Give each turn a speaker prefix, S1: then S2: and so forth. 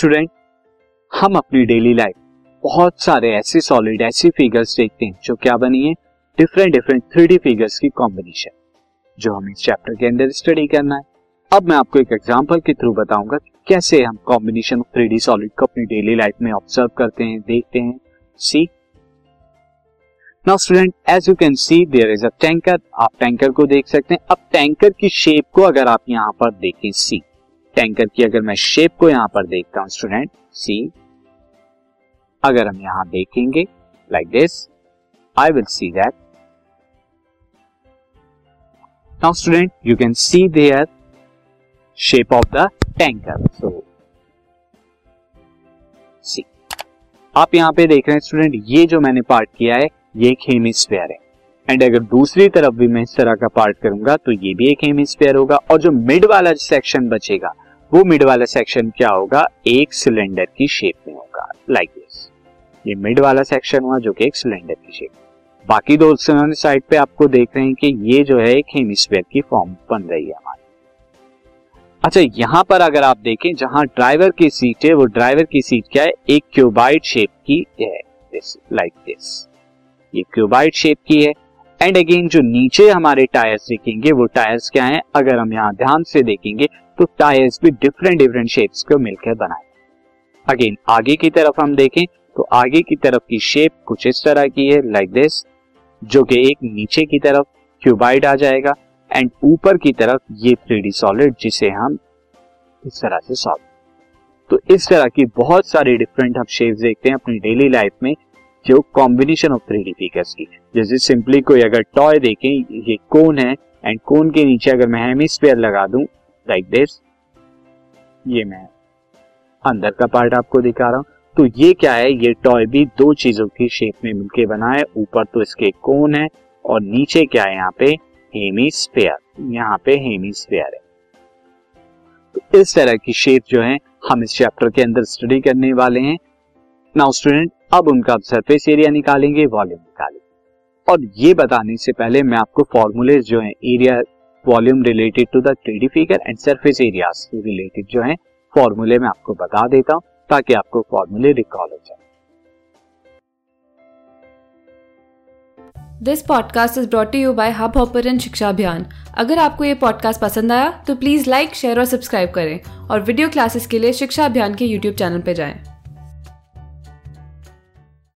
S1: Student हम अपनी daily life बहुत सारे ऐसे सॉलिड ऐसी फिगर्स देखते हैं जो क्या बनी है? Different different three D figures की कॉम्बिनेशन जो हमें इस चैप्टर के अंदर स्टडी करना है। अब मैं आपको एक एग्जांपल के थ्रू बताऊँगा कैसे हम कॉम्बिनेशन ऑफ़ थ्री सॉलिड को अपनी डेली लाइफ में ऑब्ज़र्व करते हैं, देखते हैं। See now student as you can see there is a tanker आप टैंकर को देख सकते हैं। अब टैंकर की शेप को अगर आप यहाँ पर देखें सी टैंकर की अगर मैं शेप को यहाँ पर देखता हूँ स्टूडेंट सी अगर हम यहाँ देखेंगे like this I will see that now student you can see there shape of the tanker so see आप यहाँ पे देख रहे हैं स्टूडेंट ये जो मैंने पार्ट किया है, ये एक हेमिस्फेयर है। एंड अगर दूसरी तरफ़ भी मैं इस तरह का पार्ट करूँगा तो ये भी एक हेमिस्फेयर होगा। और जो मिड वाला सेक्शन बचेगा वो मिड वाला सेक्शन क्या होगा? एक सिलेंडर की शेप में होगा। लाइक like दिस ये मिड वाला सेक्शन हुआ जो कि एक सिलेंडर की शेप बाकी दो साइड पे आपको देख रहे हैं कि ये जो है एक हेमिस्फेयर की फॉर्म बन रही है हमारी। अच्छा यहाँ पर अगर आप देखें, जहाँ ड्राइवर की सीट है, वो ड्राइवर की सीट क्या है? एक क्यूबाइड शेप की है। लाइक दिस ये क्यूबाइड शेप की है। एंड अगेन जो नीचे हमारे टायर्स दिखेंगे, वो टायर्स क्या हैं? अगर हम यहाँ ध्यान से देखेंगे तो टायर्स भी डिफरेंट डिफरेंट शेप्स को मिलकर बनाए। अगेन आगे की तरफ़ हम देखें तो आगे की तरफ़ की शेप कुछ इस तरह की है लाइक दिस जो कि एक नीचे की तरफ़ क्यूबाइड आ जाएगा एंड ऊपर की तरफ़ ये थ्री सॉलिड जिसे हम इस तरह से सॉल्व तो इस तरह की बहुत सारी डिफरेंट हम शेप्स देखते हैं अपनी डेली लाइफ में जो combination of three D figures की। जैसे सिंपली कोई अगर टॉय देखें, ये कोन है एंड कोन के नीचे अगर मैं हेमिस्फीयर लगा दूँ लाइक दिस ये मैं अंदर का पार्ट आपको दिखा रहा हूँ। तो ये क्या है? ये टॉय भी दो चीज़ों की शेप में मिलके बना है। ऊपर तो इसके कोन है, और नीचे क्या है यहाँ पे? हेमिस्फेयर यहाँ पे हेमिस्फेयर है। तो इस तरह की शेप जो है, हम इस चैप्टर के अंदर स्टडी करने वाले हैं। नाउ स्टूडेंट अब उनका सरफेस एरिया निकालेंगे, वॉल्यूम निकालेंगे। और ये बताने से पहले मैं आपको फॉर्मूले जो है, area volume related to the three figure and surface area related जो है, फॉर्मूले में आपको बता देता हूँ, ताकि आपको फॉर्मूले रिकॉल हो जाए।
S2: This podcast is brought you by Hubhopper शिक्षा अभियान अगर आपको ये पॉडकास्ट पसंद आया तो प्लीज़ लाइक शेयर और सब्सक्राइब करें। और वीडियो क्लासेस के लिए शिक्षा अभियान के यूट्यूब चैनल पर जाएँ।